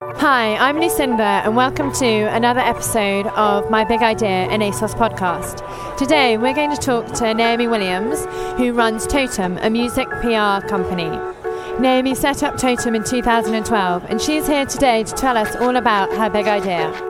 Hi, I'm Lucinda, and welcome to another episode of My Big Idea in ASOS podcast. Today, we're going to talk to Naomi Williams, who runs Totem, a music PR company. Naomi set up Totem in 2012, and she's here today to tell us all about her big idea.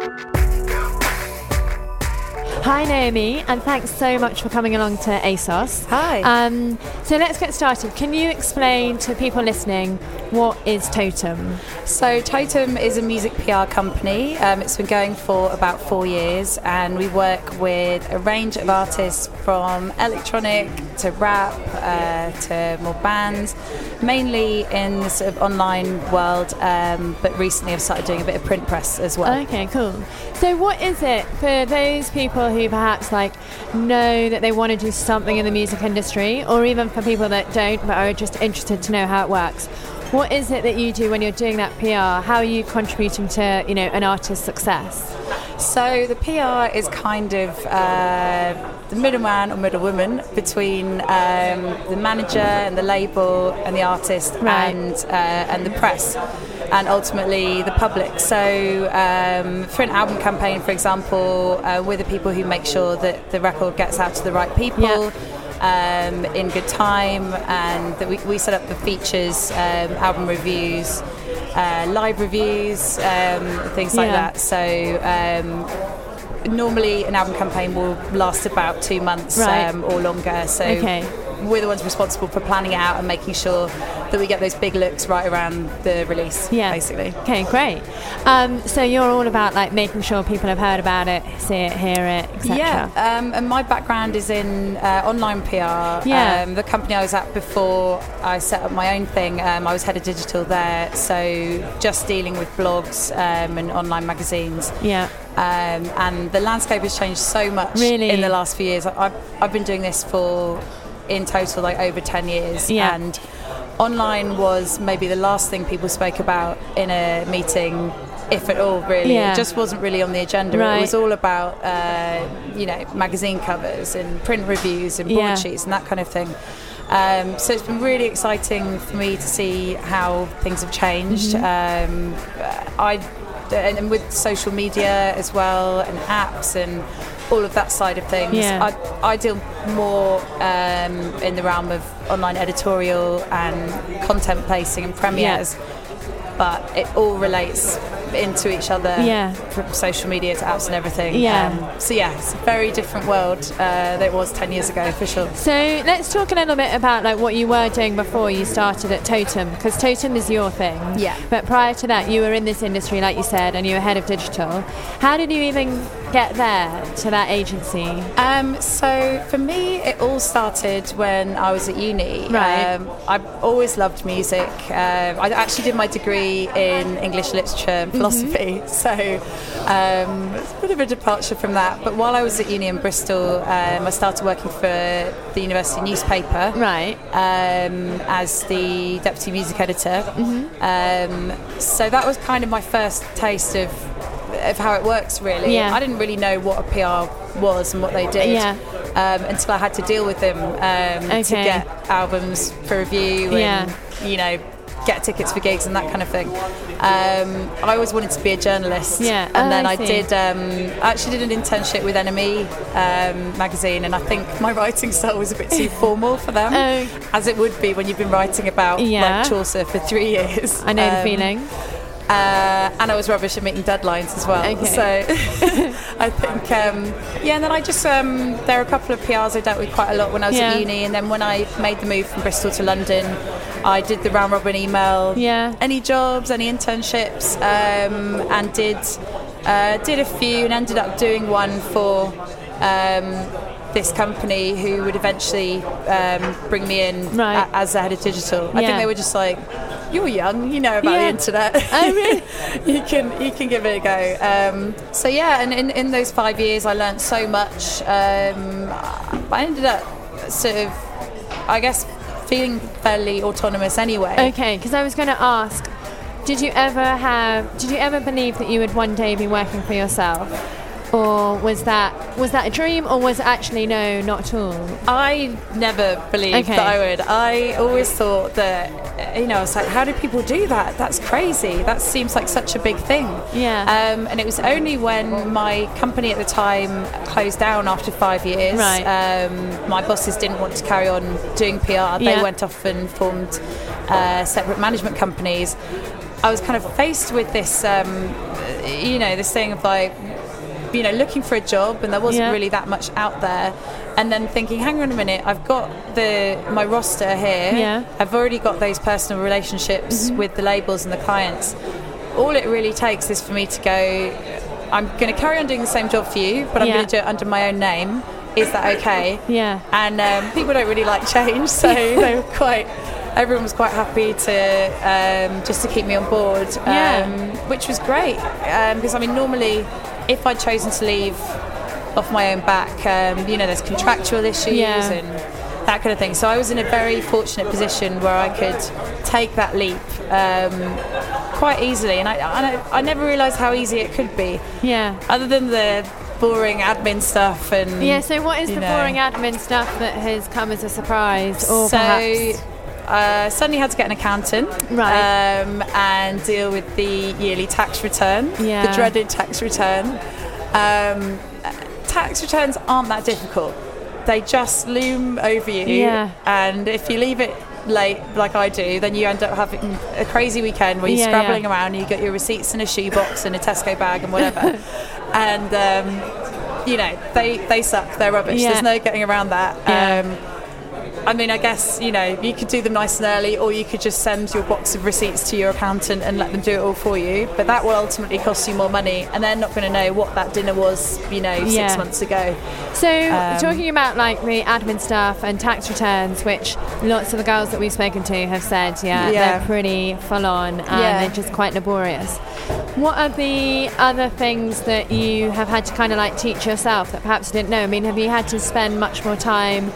Hi, Naomi, and thanks so much for coming along to ASOS. Hi. Um, so let's get started. Can you explain to people listening what is Totem? So, Totem is a music PR company. Um, it's been going for about four years, and we work with a range of artists from electronic to rap uh, to more bands, mainly in the sort of online world, um, but recently I've started doing a bit of print press as well. Okay, cool. So, what is it for those people who perhaps like know that they want to do something in the music industry, or even for people that don't but are just interested to know how it works? What is it that you do when you're doing that PR? How are you contributing to you know an artist's success? So the PR is kind of uh, the middleman or middlewoman between um, the manager and the label and the artist Right. and uh, and the press and ultimately the public. So um, for an album campaign, for example, uh, we're the people who make sure that the record gets out to the right people. Yeah. Um, in good time, and that we, we set up the features, um, album reviews, uh, live reviews, um, things like Yeah. that. So um, normally an album campaign will last about two months Right. um, or longer. So Okay. we're the ones responsible for planning it out and making sure that we get those big looks right around the release. Yeah. basically. Okay, great. Um, so you're all about like making sure people have heard about it, see it, hear it, etc. Yeah, um, and my background is in uh, online PR. Yeah. Um, the company I was at before I set up my own thing, um, I was head of digital there, so just dealing with blogs um, and online magazines. Yeah. Um, and the landscape has changed so much Really? in the last few years. I've, I've been doing this for, in total, like over 10 years. Yeah. And online was maybe the last thing people spoke about in a meeting, if at all, really. Yeah. It just wasn't really on the agenda. Right. It was all about, uh, you know, magazine covers and print reviews and Yeah. broadsheets and that kind of thing. Um, so it's been really exciting for me to see how things have changed. Mm-hmm. Um, I and, with social media as well and apps and all of that side of things. Yeah. I, I deal more um, in the realm of online editorial and content placing and premieres, but it all relates into each other Yeah. from social media to apps and everything. Yeah. Um, so yeah, it's a very different world uh, that it was 10 years ago for sure. So let's talk a little bit about like what you were doing before you started at Totem, because Totem is your thing. Yeah. But prior to that, you were in this industry, like you said, and you were head of digital. How did you even get there to that agency? Um, so for me, it all started when I was at uni. Right. Um, I've always loved music. Um, I actually did my degree in English literature and philosophy, so um, it's a bit of a departure from that. But while I was at uni in Bristol, um, I started working for the university newspaper Right. um, as the deputy music editor. Um, so that was kind of my first taste of of how it works. Really, Yeah. I didn't really know what a PR was and what they did Yeah. um, until I had to deal with them um, to get albums for review and Yeah. you know get tickets for gigs and that kind of thing. Um, I always wanted to be a journalist, Yeah. and Oh, then I I, did. Um, I actually did an internship with NME um, magazine, and I think my writing style was a bit too formal for them, Oh. as it would be when you've been writing about Yeah. like Chaucer for three years. I know the Um, feeling. uh, and I was rubbish at meeting deadlines as well. Okay. So I think, um, yeah, and then I just, um, there are a couple of PRs I dealt with quite a lot when I was Yeah. at uni. And then when I made the move from Bristol to London, I did the round robin email. Yeah. Any jobs, any internships, um, and did, uh, did a few and ended up doing one for. Um, this company who would eventually um, bring me in Right. a- as the head of digital. I think they were just like, you're young, you know about Yeah. the internet. Oh, really? you can you can give it a go. Um, so yeah, and in, in those five years, I learned so much. Um, I ended up sort of, I guess, feeling fairly autonomous anyway. Okay, because I was going to ask, did you ever have? Did you ever believe that you would one day be working for yourself, or was that was that a dream, or was it actually no, not at all? I never believed Okay. that I would. I always thought that, you know, I was like, how do people do that? That's crazy. That seems like such a big thing. Yeah. Um, and it was only when my company at the time closed down after five years. Right. Um, my bosses didn't want to carry on doing PR. They Yeah. went off and formed uh, separate management companies. I was kind of faced with this, um, you know, this thing of like, you know, looking for a job, and there wasn't Yeah. really that much out there. And then thinking, hang on a minute, I've got the my roster here. Yeah. I've already got those personal relationships with the labels and the clients. All it really takes is for me to go. I'm going to carry on doing the same job for you, but I'm Yeah. going to do it under my own name. Is that okay? Yeah. And um, people don't really like change, so they were quite. Everyone was quite happy to um, just to keep me on board, um, Yeah. which was great. Because I mean, normally, if I'd chosen to leave off my own back, um, you know, there's contractual issues Yeah. and that kind of thing. So I was in a very fortunate position where I could take that leap um, quite easily, and I, I, I never realised how easy it could be. Yeah. Other than the boring admin stuff and Yeah, so what is the know. boring admin stuff that has come as a surprise? Or so perhaps. Uh, suddenly had to get an accountant Right. um, and deal with the yearly tax return, Yeah. the dreaded tax return. Um, tax returns aren't that difficult. They just loom over you, Yeah. and if you leave it late, like I do, then you end up having a crazy weekend where you're Yeah, scrabbling yeah. around. You get your receipts in a shoebox and a Tesco bag and whatever, and um, you know they they suck. They're rubbish. Yeah. There's no getting around that. Um, I mean, I guess you know you could do them nice and early, or you could just send your box of receipts to your accountant and let them do it all for you. But that will ultimately cost you more money, and they're not going to know what that dinner was, you know, six Yeah. months ago. So, Um, talking about like the admin stuff and tax returns, which lots of the girls that we've spoken to have said, yeah, Yeah. they're pretty full on and Yeah. they're just quite laborious. What are the other things that you have had to kind of like teach yourself that perhaps you didn't know? I mean, have you had to spend much more time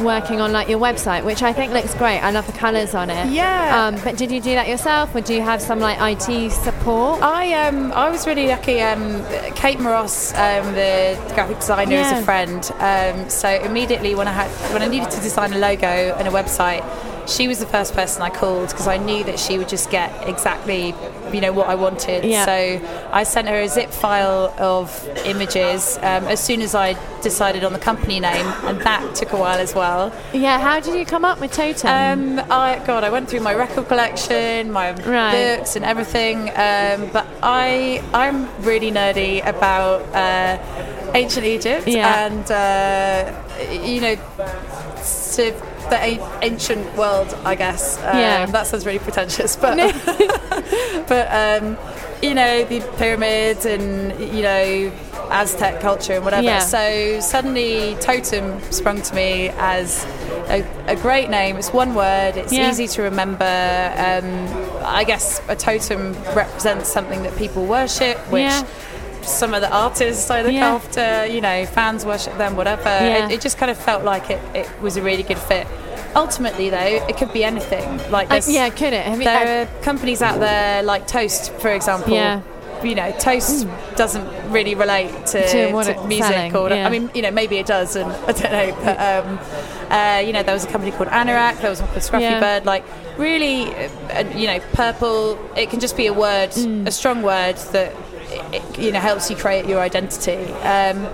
working on like your website, which I think looks great? I love the colours on it. Yeah. Um, but did you do that yourself, or do you have some like IT support? I um I was really lucky. Um, Kate Moross, um, the graphic designer, is a friend. Um, so immediately when I had when I needed to design a logo and a website, she was the first person I called because I knew that she would just get exactly you know what I wanted. Yeah. So I sent her a zip file of images um, as soon as I decided on the company name, and that took a while as well. Yeah. How did you come up with Totem? Um, I God, I went through my record collection, my Right. books, and everything. Um, but I, I'm really nerdy about uh, ancient Egypt Yeah. and uh, you know, of the a- ancient world. I guess. Um, Yeah. That sounds really pretentious, but but um, you know the pyramids and you know Aztec culture and whatever. Yeah. So suddenly Totem sprung to me as a, a great name. It's one word. It's Yeah. easy to remember. Um, I guess a totem represents something that people worship, which. Yeah. Some of the artists I look Yeah. after, you know, fans worship them, whatever. Yeah. It, it just kind of felt like it, it was a really good fit. Ultimately, though, it could be anything. Like, Uh, yeah, could it? You, there are companies out there like Toast, for example. Yeah. You know, Toast doesn't really relate to, To to music, selling, or yeah. I mean, you know, maybe it does, and I don't know. But um, uh, you know, there was a company called Anorak. There was one called Scruffy Yeah. Bird. Like, really, uh, you know, purple. It can just be a word, Mm. a strong word that it, you know helps you create your identity. Um,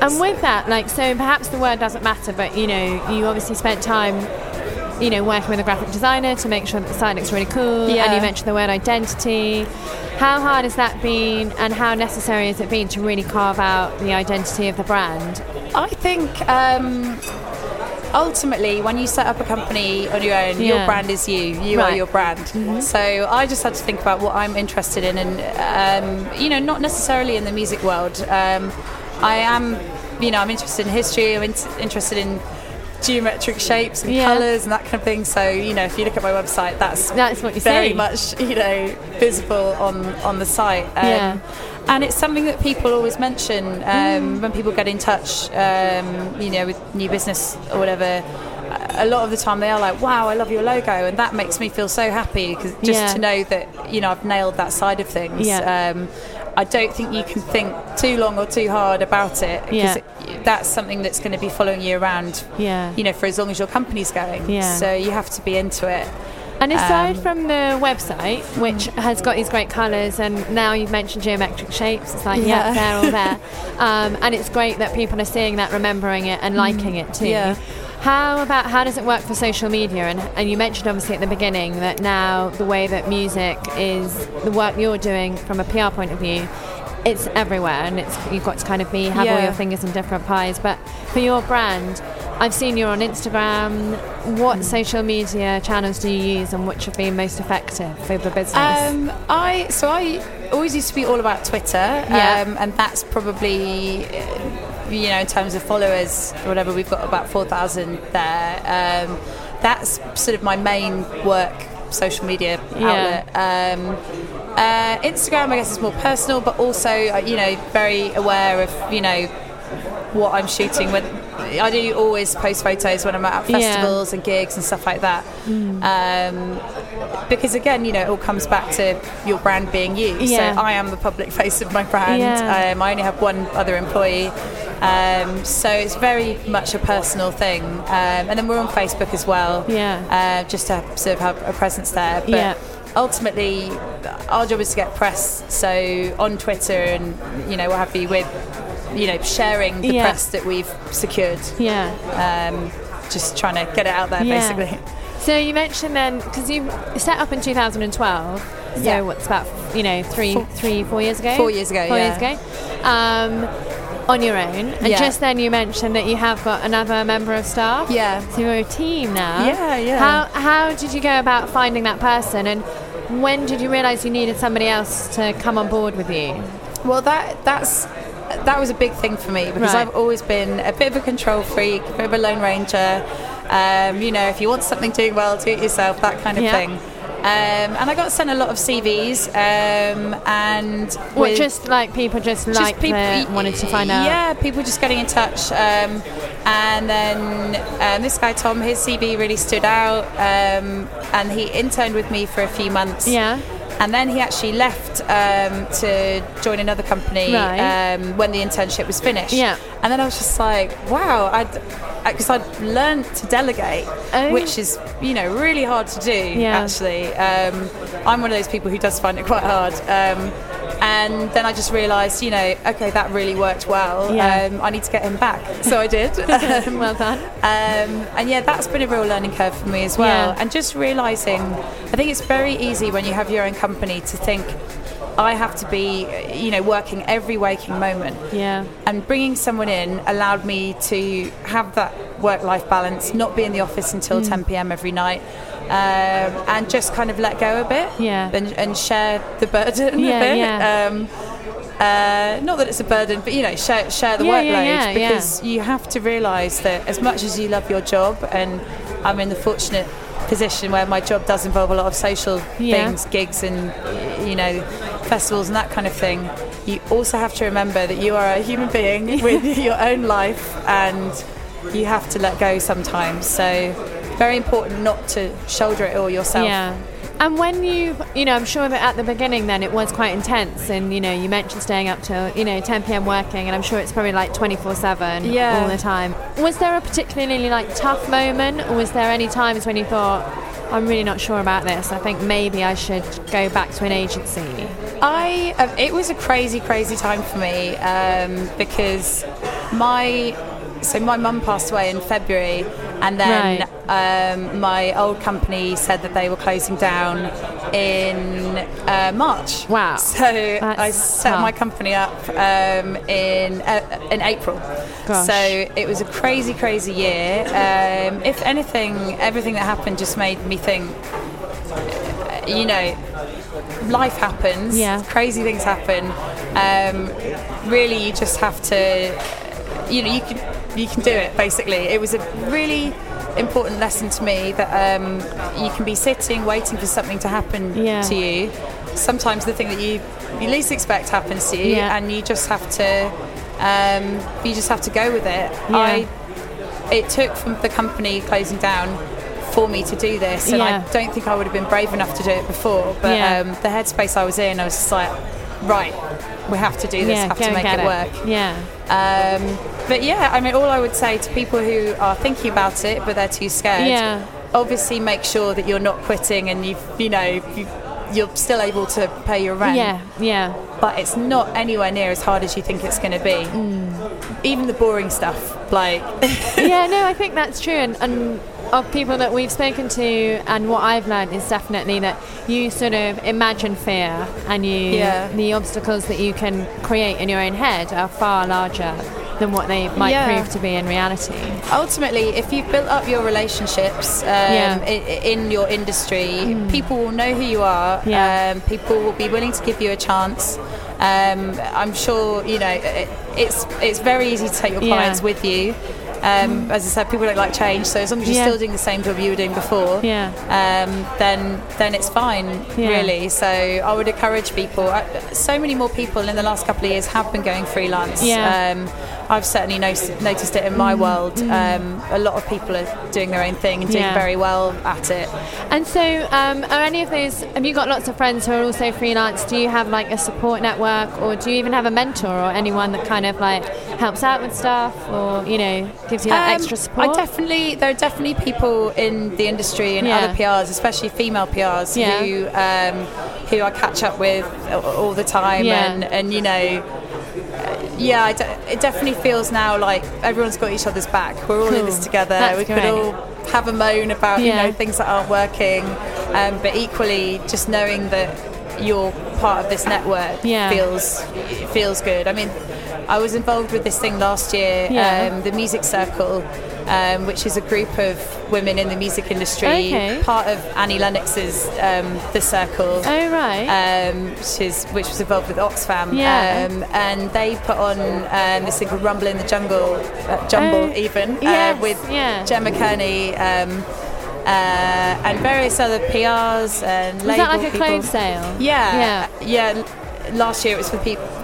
And with that, like, so perhaps the word doesn't matter, but you know, you obviously spent time, you know, working with a graphic designer to make sure that the site looks really cool. Yeah. And you mentioned the word identity. How hard has that been, and how necessary has it been to really carve out the identity of the brand? I think um, ultimately, when you set up a company on your own, Yeah. your brand is you. You Right. Mm-hmm. are your brand. So I just had to think about what I'm interested in, and um, you know, not necessarily in the music world. Um, I am, you know, I'm interested in history. I'm in- interested in geometric shapes and Yeah. colours and that kind of thing. So you know, if you look at my website, that's That's what you very see. much you know visible on on the site. Um, Yeah. And it's something that people always mention um, Mm. when people get in touch, um, you know, with new business or whatever. A lot of the time, they are like, "Wow, I love your logo," and that makes me feel so happy because just Yeah. to know that you know I've nailed that side of things. Yeah. I don't think you can think too long or too hard about it because Yeah. that's something that's going to be following you around, Yeah. you know, for as long as your company's going. Yeah. So you have to be into it. And aside Um, from the website, which has got these great colours, and now you've mentioned geometric shapes, it's like, yeah, Yeah. they're all there. um, and it's great that people are seeing that, remembering it, and liking it too. Mm. Yeah. How about how does it work for social media? And, and you mentioned obviously at the beginning that now the way that music is the work you're doing from a PR point of view, it's everywhere, and it's you've got to kind of be have all your fingers in different pies. But for your brand, I've seen you're on Instagram. What Mm. social media channels do you use, and which have been most effective for the business? Um, I so I always used to be all about Twitter, Yeah. um, and that's probably uh, you know in terms of followers whatever we've got about four thousand there. Um, that's sort of my main work social media Yeah. Um, uh, Instagram, I guess, is more personal, but also uh, you know very aware of you know what I'm shooting. When I do always post photos when I'm at Yeah. festivals and gigs and stuff like that. Um, because again, you know, it all comes back to your brand being you. Yeah. So I am the public face of my brand. Yeah. Um, I only have one other employee. Um, so it's very much a personal thing. Um, and then we're on Facebook as well. Yeah. Uh, just to sort of have a presence there. But Yeah. ultimately, our job is to get press. So on Twitter and, you know, what have you, with, you know, sharing the Yeah. press that we've secured. yeah. Um, just trying to get it out there, Yeah. basically. So you mentioned then because you set up in 2012. So Yeah. what's about you know three, Four- three, four years ago? Four years ago, Four yeah. years ago. Um, on your own, and Yeah. just then you mentioned that you have got another member of staff. Yeah. So you're a team now. Yeah, yeah. How how did you go about finding that person, and when did you realise you needed somebody else to come on board with you? Well, that that's that was a big thing for me because Right. I've always been a bit of a control freak, a bit of a lone ranger. Um, you know, if you want something doing well, do it yourself, that kind of Yeah. thing. Um, and I got sent a lot of CVs, um, and just like people just, like the- wanted to find out. Yeah, people just getting in touch. Um, and then um, this guy Tom, his CV really stood out, um, and he interned with me for a few months. Yeah. And then he actually left um, to join another company Right. um, when the internship was finished. Yeah. And then I was just like, wow, I'd because I'd learned to delegate, Oh. which is you know really hard to do. Yeah. Actually, um, I'm one of those people who does find it quite hard. Um, and then I just realised, you know, okay, that really worked well. Yeah. Um, I need to get him back, so I did. Um, well done. um, and yeah, that's been a real learning curve for me as well. Yeah. And just realizing, I think it's very easy when you have your own company to think, I have to be, you know, working every waking moment. Yeah. And bringing someone in allowed me to have that work life balance, not be in the office until Mm. 10 pm every night. Um, and just kind of let go a bit Yeah. and, and share the burden Yeah, a bit. yeah. Um, uh, not that it's a burden, but you know, share, share the Yeah, workload because you have to realise that as much as you love your job, and I'm in the fortunate position where my job does involve a lot of social things, gigs, and you know, festivals and that kind of thing. You also have to remember that you are a human being with your own life, and you have to let go sometimes. So, very important not to shoulder it all yourself. Yeah. And when you, you know, I'm sure that at the beginning then it was quite intense, and you know, you mentioned staying up till you know 10 p.m. working, and I'm sure it's probably like 24/7 Yeah. all the time. Was there a particularly like tough moment, or was there any times when you thought, I'm really not sure about this. I think maybe I should go back to an agency. I um, it was a crazy, crazy time for me um, because my so my mum passed away in February, and then um, my old company said that they were closing down in uh, March. Wow. So I set tough. my company up um, in uh, in April. Gosh. So it was a crazy, crazy year. Um, if anything, everything that happened just made me think. uh, You know, life happens. Yeah. Crazy things happen. Um, really, you just have to. You know, you could you can do it. Basically, it was a really important lesson to me that um, you can be sitting waiting for something to happen Yeah. to you. Sometimes the thing that you you least expect happens to you, Yeah. and you just have to um, you just have to go with it. Yeah. I it took from the company closing down for me to do this, and Yeah. I don't think I would have been brave enough to do it before. But Yeah. um, the headspace I was in, I was just like, right, we have to do this, yeah, have to make get it work. Yeah. Um, but yeah, I mean, all I would say to people who are thinking about it but they're too scared, Yeah. obviously make sure that you're not quitting and you've, you know you you're still able to pay your rent. Yeah, yeah. But it's not anywhere near as hard as you think it's going to be. Mm. Even the boring stuff, like yeah, no, I think that's true. And, and of people that we've spoken to, and what I've learned is definitely that you sort of imagine fear, and you Yeah. the obstacles that you can create in your own head are far larger than what they might Yeah. prove to be in reality. ultimately, if you've built up your relationships um, Yeah. Mm. i- in your industry, people will know who you are. Yeah. Um, people will be willing to give you a chance. Um, I'm sure you know it, it's it's very easy to take your Yeah. clients with you. Um, as I said, people don't like change, so as long as you're Yeah. still doing the same job you were doing before, Yeah. um, then then it's fine, Yeah. really. So I would encourage people. I, so many more people in the last couple of years have been going freelance. Yeah. Um, I've certainly noticed, noticed it in my world. Um, a lot of people are doing their own thing and doing Mm. Yeah. very well at it. And so, um, are any of those? Have you got lots of friends who are also freelance? Do you have like a support network, or do you even have a mentor or anyone that kind of like helps out with stuff, or you know, gives you that Um, extra support? I definitely there are definitely people in the industry and Yeah. other PRs, especially female PRs, Yeah. who um, who I catch up with all the time, and and you know. Yeah, I de- it definitely feels now like everyone's got each other's back. We're all in this together. That's we great. could all have a moan about you know things that aren't working, um, but equally just knowing that you're part of this network Yeah. feels feels good. I mean, I was involved with this thing last year, Yeah. um, the Music Circle, um, which is a group of women in the music industry, Okay. part of Annie Lennox's um, The Circle. Oh right. Um, which, is, which was involved with Oxfam, Yeah. um, and they put on um, this thing called Rumble in the Jungle, uh, Jumble Oh, even, yes, uh, with yeah. Gemma Kearney um, uh, and various other PRs and Was label that like a people. clothes sale? Yeah, yeah. l- Last year it was for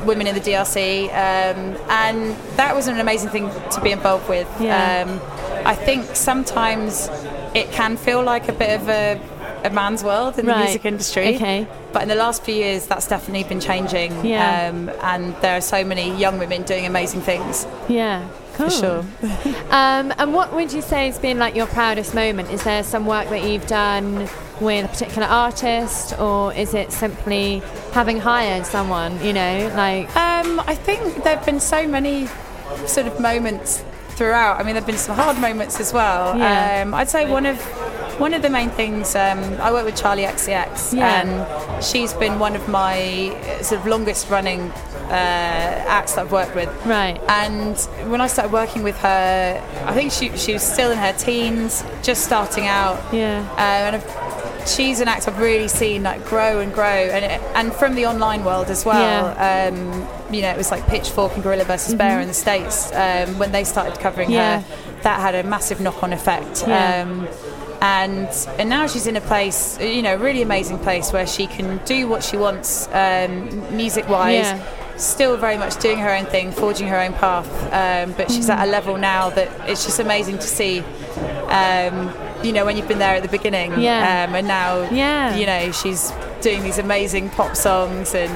women in the DRC, um, and that was an amazing thing to be involved with. Yeah. Um, I think sometimes it can feel like a bit of a, a man's world in Right. the music industry. Okay. But in the last few years, that's definitely been changing. Yeah. Um, and there are so many young women doing amazing things. Yeah. Cool. For sure. Um, and what would you say has been like your proudest moment? Is there some work that you've done with a particular artist, or is it simply having hired someone? You know, like Um, I think there have been so many sort of moments throughout. I mean, there have been some hard moments as well. Yeah. Um, I'd say one of one of the main things. Um, I work with Charli XCX, Yeah. and she's been one of my uh, sort of longest running uh, acts that I've worked with. right. And when I started working with her, I think she, she was still in her teens, just starting out. Yeah. Uh, and I've, she's an act I've really seen like grow and grow, and it, and from the online world as well. Um, you know, it was like Pitchfork and Gorilla versus Bear in the states um, when they started covering Mm-hmm. Yeah. her. That had a massive knock-on effect. Yeah. Um, and and now she's in a place, you know, a really amazing place where she can do what she wants, um, music-wise. Yeah. Still very much doing her own thing, forging her own path. Um, but she's at a level now that it's just amazing to see. Um, you know, when you've been there at the beginning, Yeah. um, and now, Yeah. you know, she's doing these amazing pop songs and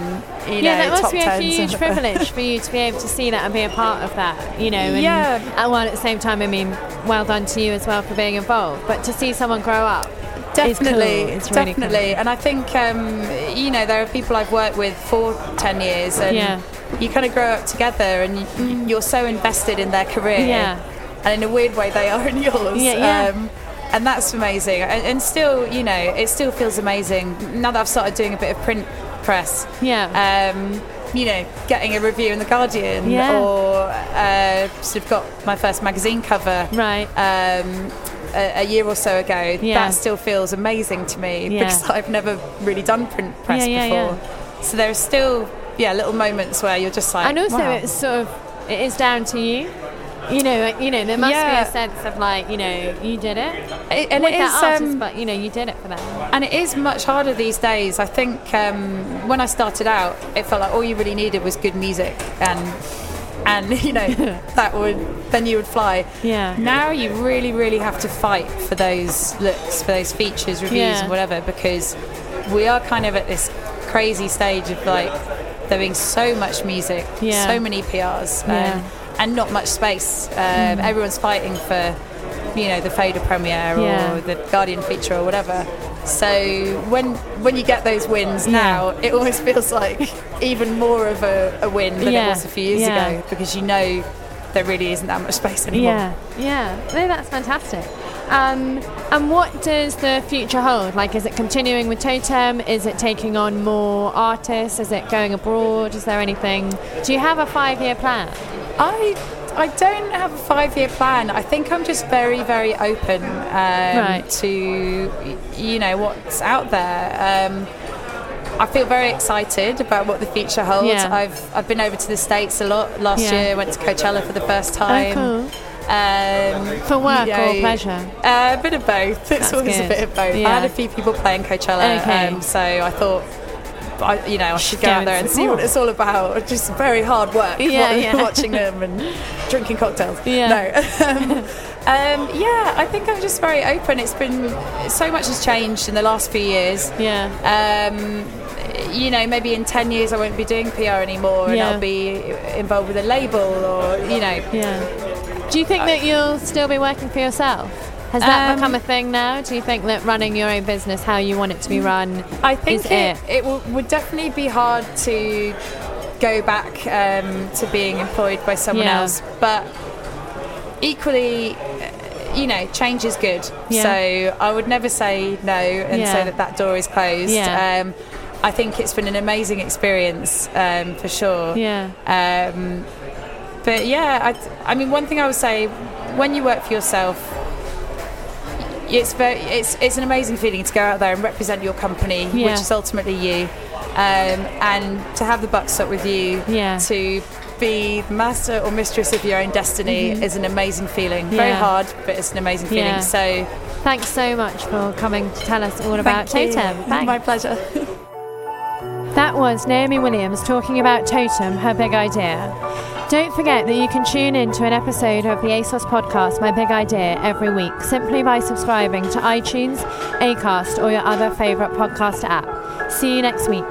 you yeah, know, that must be a huge privilege for you to be able to see that and be a part of that, you know. And Yeah. And while at the same time, I mean, well done to you as well for being involved. But to see someone grow up, Definitely, cool. It's really cool. definitely, and I think um, you know there are people I've worked with for ten years, and Yeah. you kind of grow up together, and you, you're so invested in their career, Yeah. and in a weird way they are in yours. Yeah, yeah. Um, and that's amazing, and, and still, you know, it still feels amazing now that I've started doing a bit of print press. Yeah. Um, you know, getting a review in the Guardian, Yeah. or uh, sort of got my first magazine cover, Right. um, a, a year or so ago, Yeah. that still feels amazing to me Yeah. because I've never really done print press Yeah, before. So there are still, yeah, little moments where you're just like, and also, wow. it's sort of it is down to you. You know, you know, there must be a sense of like, you know, you did it, It- and with it is, artist, um, but you know, you did it for them. And it is much harder these days. I think um, when I started out, it felt like all you really needed was good music, and and you know that would then you would fly. Yeah. Now you really, really have to fight for those looks, for those features, reviews, Yeah. and whatever, because we are kind of at this crazy stage of like there being so much music, Yeah. so many PRs, um, Yeah. and not much space. Um, Everyone's fighting for, you know, the Fader premiere or Yeah. the Guardian feature or whatever. So when when you get those wins Yeah. now, it almost feels like even more of a, a win than Yeah. it was a few years Yeah. ago because you know there really isn't that much space anymore. Yeah, yeah. No, that's fantastic. Um, and what does the future hold? Like, is it continuing with Totem? Is it taking on more artists? Is it going abroad? Is there anything? Do you have a five-year plan? I I don't have a five year plan. I think I'm just very very open um, Right. to you know what's out there. Um, I feel very excited about what the future holds. Yeah. I've I've been over to the states a lot. Last Yeah. year, went to Coachella for the first time. Oh, Um, For work you or pleasure? Uh, a bit of both. That's It's always good. a bit of both. Yeah. I had a few people playing Coachella, Okay. um, so I thought. I, you know, I should go out there and see what it's all about. Just very hard work, Yeah, yeah. watching them and drinking cocktails. Yeah. No, um, um, yeah, I think I'm just very open. It's been so much has changed in the last few years. Yeah. Um, you know, maybe in 10 years I won't be doing PR anymore and Yeah. I'll be involved with a label or, you know, Yeah. Do you think that you'll still be working for yourself? Has that Um, become a thing now? Do you think that running your own business, how you want it to be run, I think is it, it? it will, would definitely be hard to go back um, to being employed by someone Yeah. else, but equally, uh, you know, change is good. Yeah. So I would never say no and Yeah. say that that door is closed. Yeah. Um, I think it's been an amazing experience um, for sure. Yeah. Um, but yeah, I, I mean, one thing I would say, when you work for yourself, it's very, it's, it's an amazing feeling to go out there and represent your company, Yeah. which is ultimately you, um, and to have the buck stop with you, Yeah. to be the master or mistress of your own destiny is an amazing feeling. Very Mm-hmm. Hard, but it's an amazing feeling. Yeah. So Thanks so much for coming to tell us all about thank you. Totem. Thanks. My pleasure. That was Naomi Williams talking about Totem, her big idea. Don't forget that you can tune in to an episode of the ASOS podcast, My Big Idea, every week simply by subscribing to iTunes, Acast, or your other favourite podcast app. See you next week.